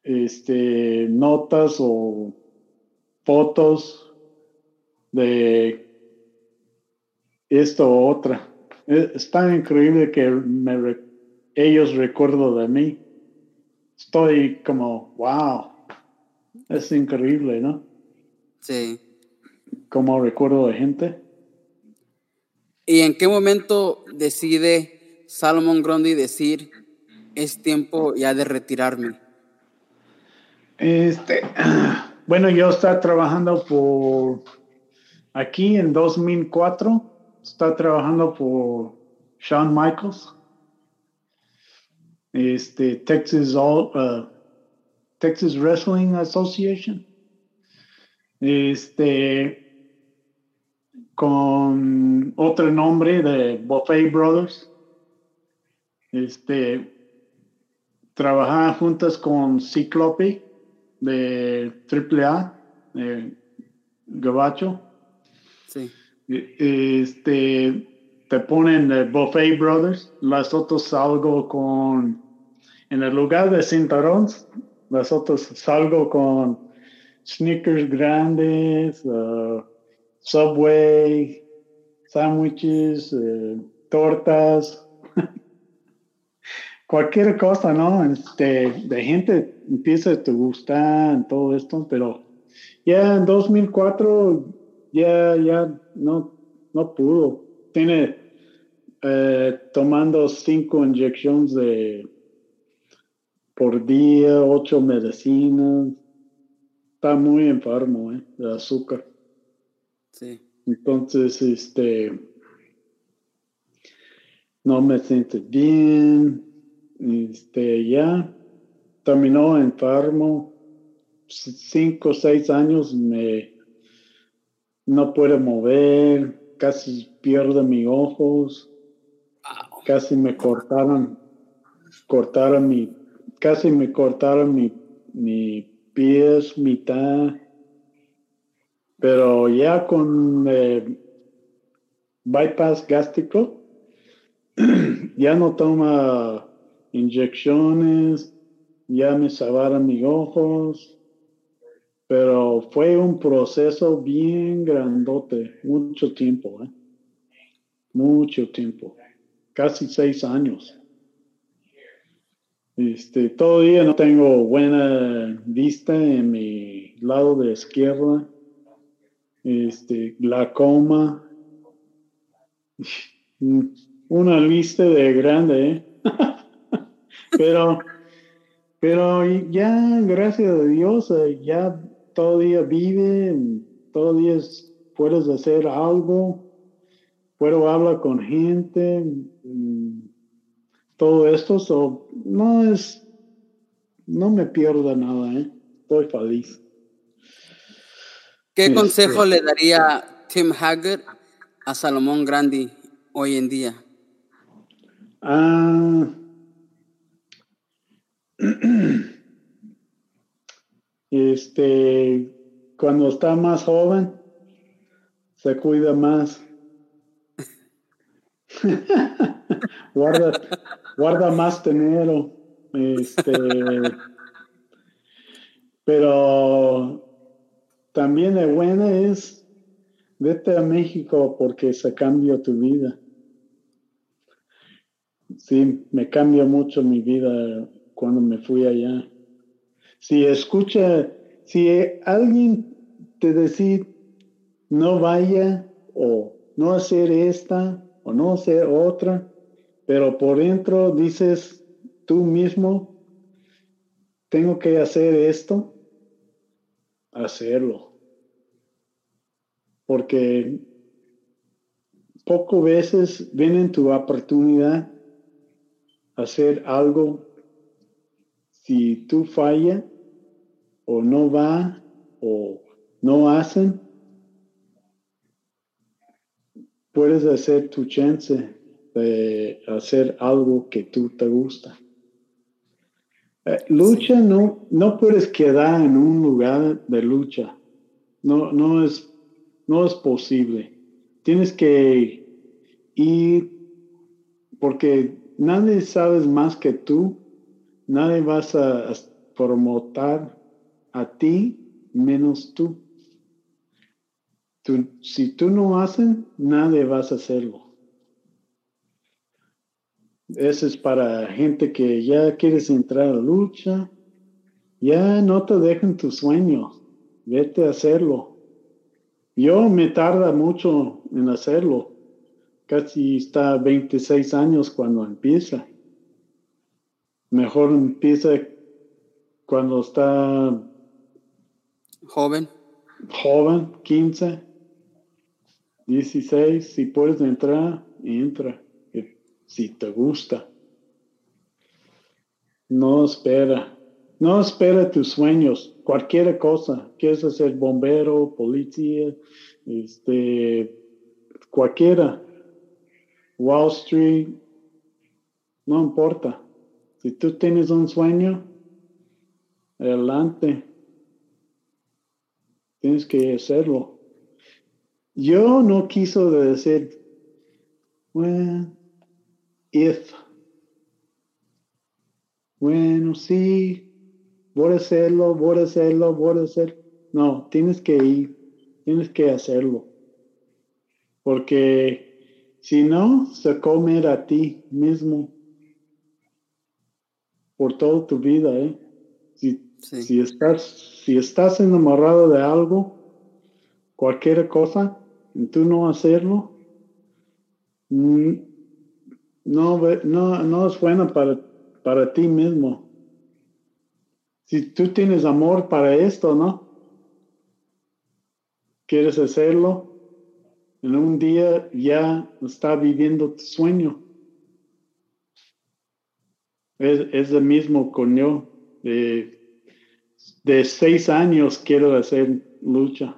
este, notas o fotos de esto o otra. Es, tan increíble que me, ellos recuerdan de mí. Estoy como, wow, es increíble, ¿no? Sí. Como recuerdo de gente. ¿Y en qué momento decide Salomón Grundy decir, es tiempo ya de retirarme? Este, bueno, yo estaba trabajando por, aquí en 2004, estaba trabajando por Shawn Michaels, este, Texas, uh, Texas Wrestling Association. Este, con otro nombre de Buffet Brothers. Este, trabajaba juntas con Ciclope de AAA, de Gabacho. Sí. Este, te ponen de Buffet Brothers, las otras salgo con, en el lugar de cinturones, las otras salgo con sneakers grandes, uh, Subway, sándwiches, eh, tortas, cualquier cosa, ¿no? Este, de gente empieza a te gustar todo esto, pero ya en 2004 ya, ya no, no pudo. Tiene eh, tomando cinco inyecciones de por día, ocho medicinas. Está muy enfermo, ¿eh? De azúcar. Entonces, este, no me siento bien, este, ya terminó enfermo, cinco o seis años me, no puedo mover, casi pierdo mis ojos, casi me cortaron, cortaron mi, casi me cortaron mi, mi pies mitad. Pero ya con eh, bypass gástrico, ya no toma inyecciones, ya me salvaron mis ojos, pero fue un proceso bien grandote, mucho tiempo, ¿eh? mucho tiempo, casi seis años. Este, todavía no tengo buena vista en mi lado de izquierda este, glaucoma, una lista de grande, ¿eh? pero, pero ya, gracias a Dios, eh, ya todavía vive, todavía puedes hacer algo, puedo hablar con gente, mm, todo esto, no es, no me pierda nada, ¿eh? estoy feliz. ¿Qué consejo le daría Tim Haggard a Salomón Grandi hoy en día? Ah, este, cuando está más joven, se cuida más. guarda, guarda más dinero. Este, pero también de buena es, vete a México porque se cambia tu vida. Sí, me cambia mucho mi vida cuando me fui allá. Si escucha, si alguien te dice no vaya o no hacer esta o no hacer otra, pero por dentro dices, tú mismo, tengo que hacer esto, hacerlo. Porque poco veces viene tu oportunidad hacer algo. Si tú falla o no va o no hacen, puedes hacer tu chance de hacer algo que tú te gusta. Eh, lucha no, no puedes quedar en un lugar de lucha. No, no, es, no es posible. Tienes que ir porque nadie sabes más que tú. Nadie vas a, promotar a ti menos tú. Si tú no haces, nadie vas a hacerlo. Eso es para gente que ya quieres entrar a lucha. Ya no te dejen tus sueños. Vete a hacerlo. Yo me tarda mucho en hacerlo. Casi está 26 años cuando empieza. Mejor empieza cuando está joven. Joven, 15, 16. Si puedes entrar, entra si te gusta. No espera, no espera tus sueños, cualquier cosa. Quieres ser bombero, policía, este, cualquiera. Wall Street, no importa. Si tú tienes un sueño, adelante. Tienes que hacerlo. Yo no quiso decir, bueno, if. Bueno, sí, voy a hacerlo, voy a hacerlo, voy a hacerlo. No, tienes que ir, tienes que hacerlo. Porque si no, se comer a ti mismo por toda tu vida, ¿eh? Si, si, estás, si estás enamorado de algo, cualquier cosa, y tú no hacerlo, mm, no, no, no es bueno para, para ti mismo. Si tú tienes amor para esto, ¿no? Quieres hacerlo, en un día ya está viviendo tu sueño. Es, es el mismo con yo. De, de seis años quiero hacer lucha.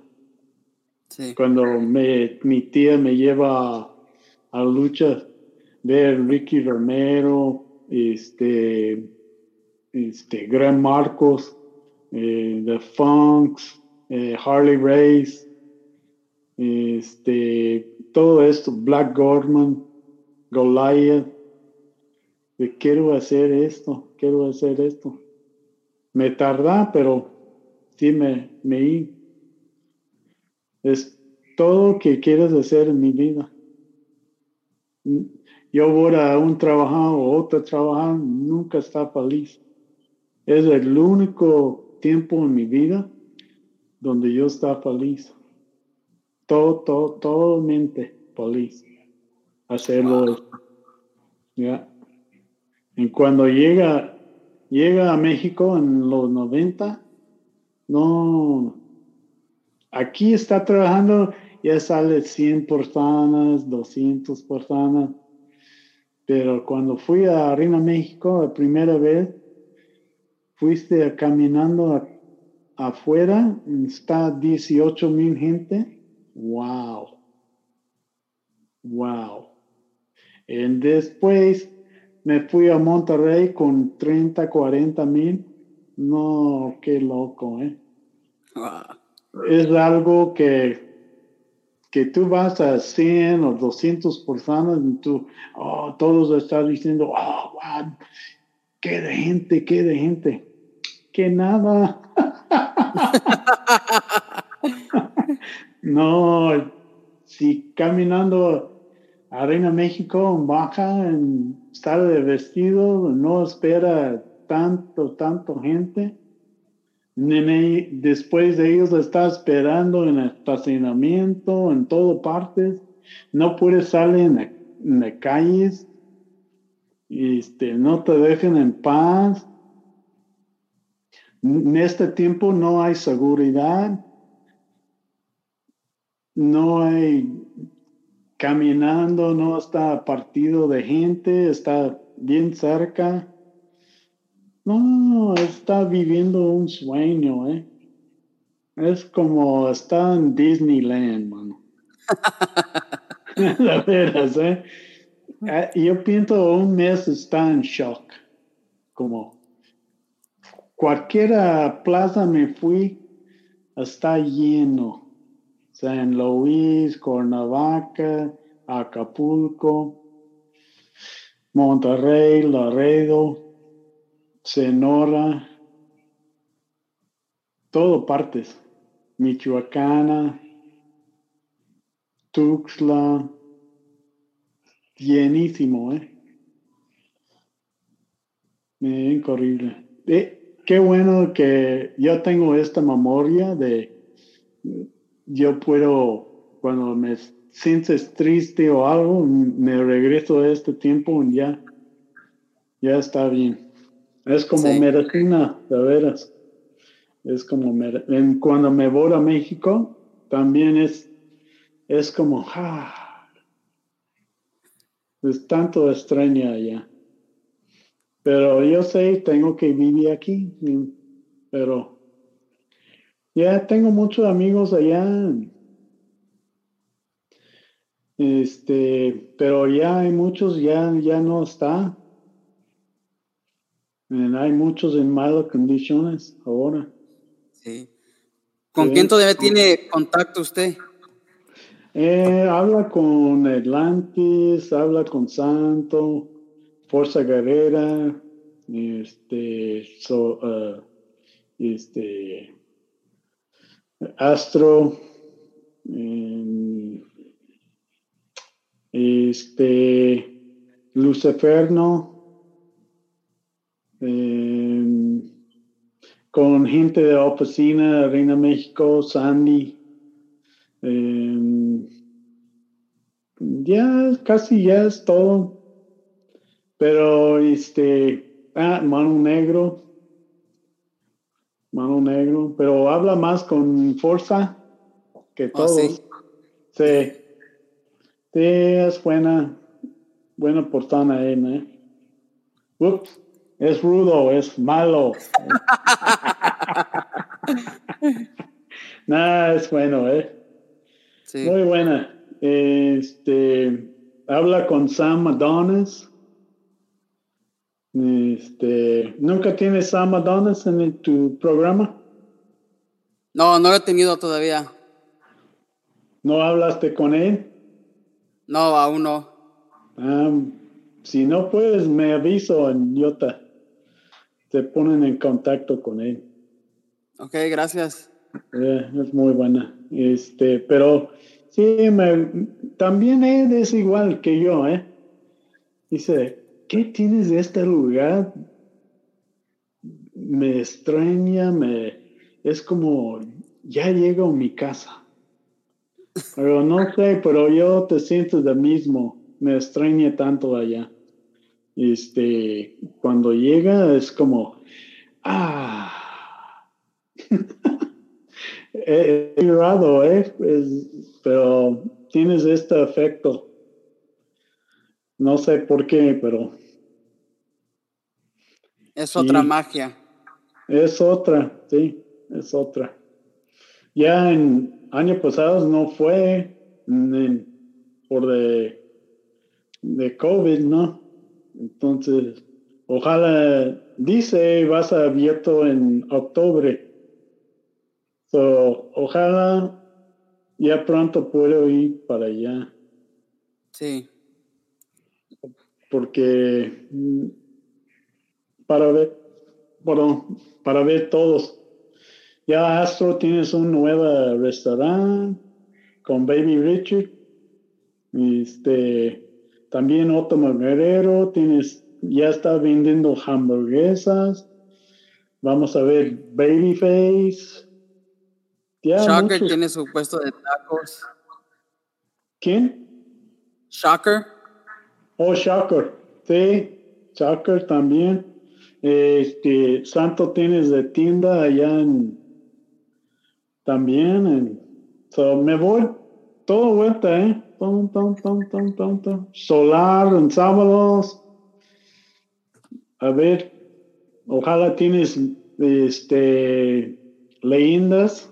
Cuando me, mi tía me lleva a, a lucha, ver Ricky Romero, este, este, Graham Marcos, eh, The Funks, eh, Harley Race, este, todo esto, Black Gorman, Goliath, de quiero hacer esto, quiero hacer esto. Me tarda, pero sí me, me Es todo que quieres hacer en mi vida yo voy a un trabajo o otro trabajo, nunca está feliz. Es el único tiempo en mi vida donde yo está feliz. Todo, todo, totalmente feliz. Hacerlo. ¿Ya? Y cuando llega, llega a México en los 90, no, aquí está trabajando, ya sale 100 personas, 200 personas pero cuando fui a Arena México la primera vez, fuiste caminando afuera, está 18 mil gente. Wow. Wow. Y después me fui a Monterrey con 30, 40 mil. No, qué loco, ¿eh? Es algo que que tú vas a 100 o 200 personas y tú, oh, todos están diciendo, oh, wow, qué de gente, qué de gente. Que nada. no, si caminando a Reina México, baja en estado de vestido, no espera tanto, tanto gente después de ellos está esperando en el estacionamiento, en todas partes. No puede salir en, las calles. este, no te dejen en paz. En este tiempo no hay seguridad, no hay caminando, no está partido de gente, está bien cerca. No, está viviendo un sueño, ¿eh? Es como está en Disneyland, mano. La veras, ¿eh? Ah, yo pienso un mes está en shock. Como cualquier plaza me fui, está lleno. San Luis, Cuernavaca, Acapulco, Monterrey, Laredo, Sonora, todo partes. Michoacana, Tuxtla, llenísimo, ¿eh? Increíble. Eh, qué bueno que yo tengo esta memoria de yo puedo, cuando me sientes triste o algo, me regreso a este tiempo y ya, ya está bien. Es como medicina, de veras. Es como, cuando me voy a México, también es, es como, ah, es tanto extraña allá. Pero yo sé, tengo que vivir aquí, pero ya tengo muchos amigos allá. Este, pero ya hay muchos, ya, ya no está. hay muchos en malas condiciones ahora. Sí. ¿Con quién todavía tiene contacto usted? Eh, habla con Atlantis, habla con Santo, Fuerza Guerrera, este, so, uh, este, Astro, este, Luciferno, con gente de la oficina, Reina México, Sandy. ya casi ya es todo. Pero este, ah, Mano Negro, Mano Negro, pero habla más con fuerza que oh, todos. sí. sí. es buena, buena persona él, ¿eh? Ups, es rudo, es malo. Nada, es bueno, ¿eh? Sí. Muy buena. Este, habla con Sam Adonis. Este, ¿Nunca tienes Sam Adonis en tu programa? No, no lo he tenido todavía. ¿No hablaste con él? No, aún no. Ah, si no puedes, me aviso en Yota. Te ponen en contacto con él. Ok, gracias. Eh, es muy buena. Este, pero sí, me, también él es igual que yo, ¿eh? Dice, ¿qué tienes de este lugar? Me extraña, me, es como, ya llego a mi casa. Pero no sé, pero yo te siento de mismo, me extraña tanto allá. Este, cuando llega es como, ah, he, ¿eh? pero tienes este efecto. No sé por qué, pero es otra magia. Es otra, sí, es otra. Ya en años pasados no fue por de, de COVID, ¿no? Entonces, ojalá, dice, vas a abierto en octubre. So, ojalá ya pronto puedo ir para allá. Sí. Porque para ver, bueno, para ver todos. Ya Astro tienes un nuevo restaurante con Baby Richard. Este, también Otto Guerrero tienes, ya está vendiendo hamburguesas. Vamos a ver Babyface. Shocker tiene su puesto de tacos. ¿Quién? Shocker. Oh, Shocker. Sí. soccer también. Este, Santo tienes de tienda allá en también. En, so me voy todo vuelta, ¿eh? Solar en sábados. A ver, ojalá tienes este leyendas.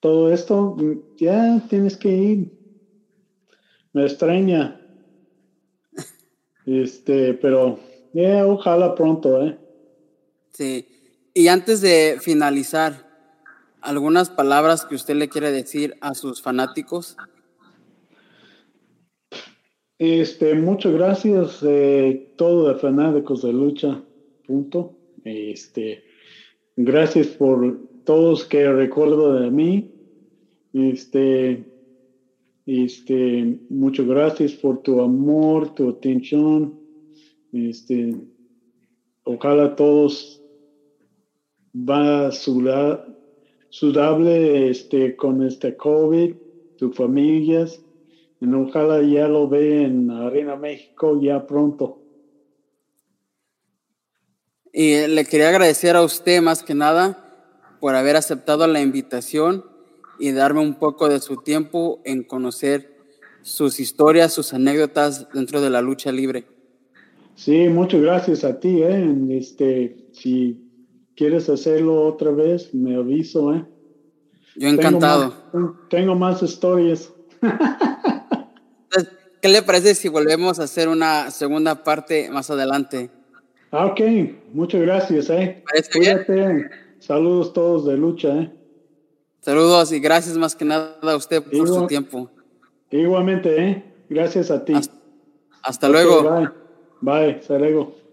Todo esto, ya tienes que ir. Me extraña. Este, pero ya ojalá pronto, ¿eh? Sí. Y antes de finalizar, ¿algunas palabras que usted le quiere decir a sus fanáticos? Este, muchas gracias, eh, todo de fanáticos de lucha, punto. Este, gracias por todos que recuerdo de mí. Este, este, muchas gracias por tu amor, tu atención. Este, ojalá todos va sudable este, con este COVID, tus familias. Y ojalá ya lo ve en Arena México ya pronto. Y le quería agradecer a usted más que nada por haber aceptado la invitación y darme un poco de su tiempo en conocer sus historias, sus anécdotas dentro de la lucha libre. Sí, muchas gracias a ti. ¿eh? Este, si quieres hacerlo otra vez, me aviso, ¿eh? Yo encantado. Tengo más, historias. ¿Qué le parece si volvemos a hacer una segunda parte más adelante? Ah, ok, muchas gracias, ¿eh? Cuídate. Saludos todos de lucha, ¿eh? Saludos y gracias más que nada a usted por su tiempo. Igualmente, ¿eh? Gracias a ti. Hasta, luego. Bye. Bye. Hasta luego.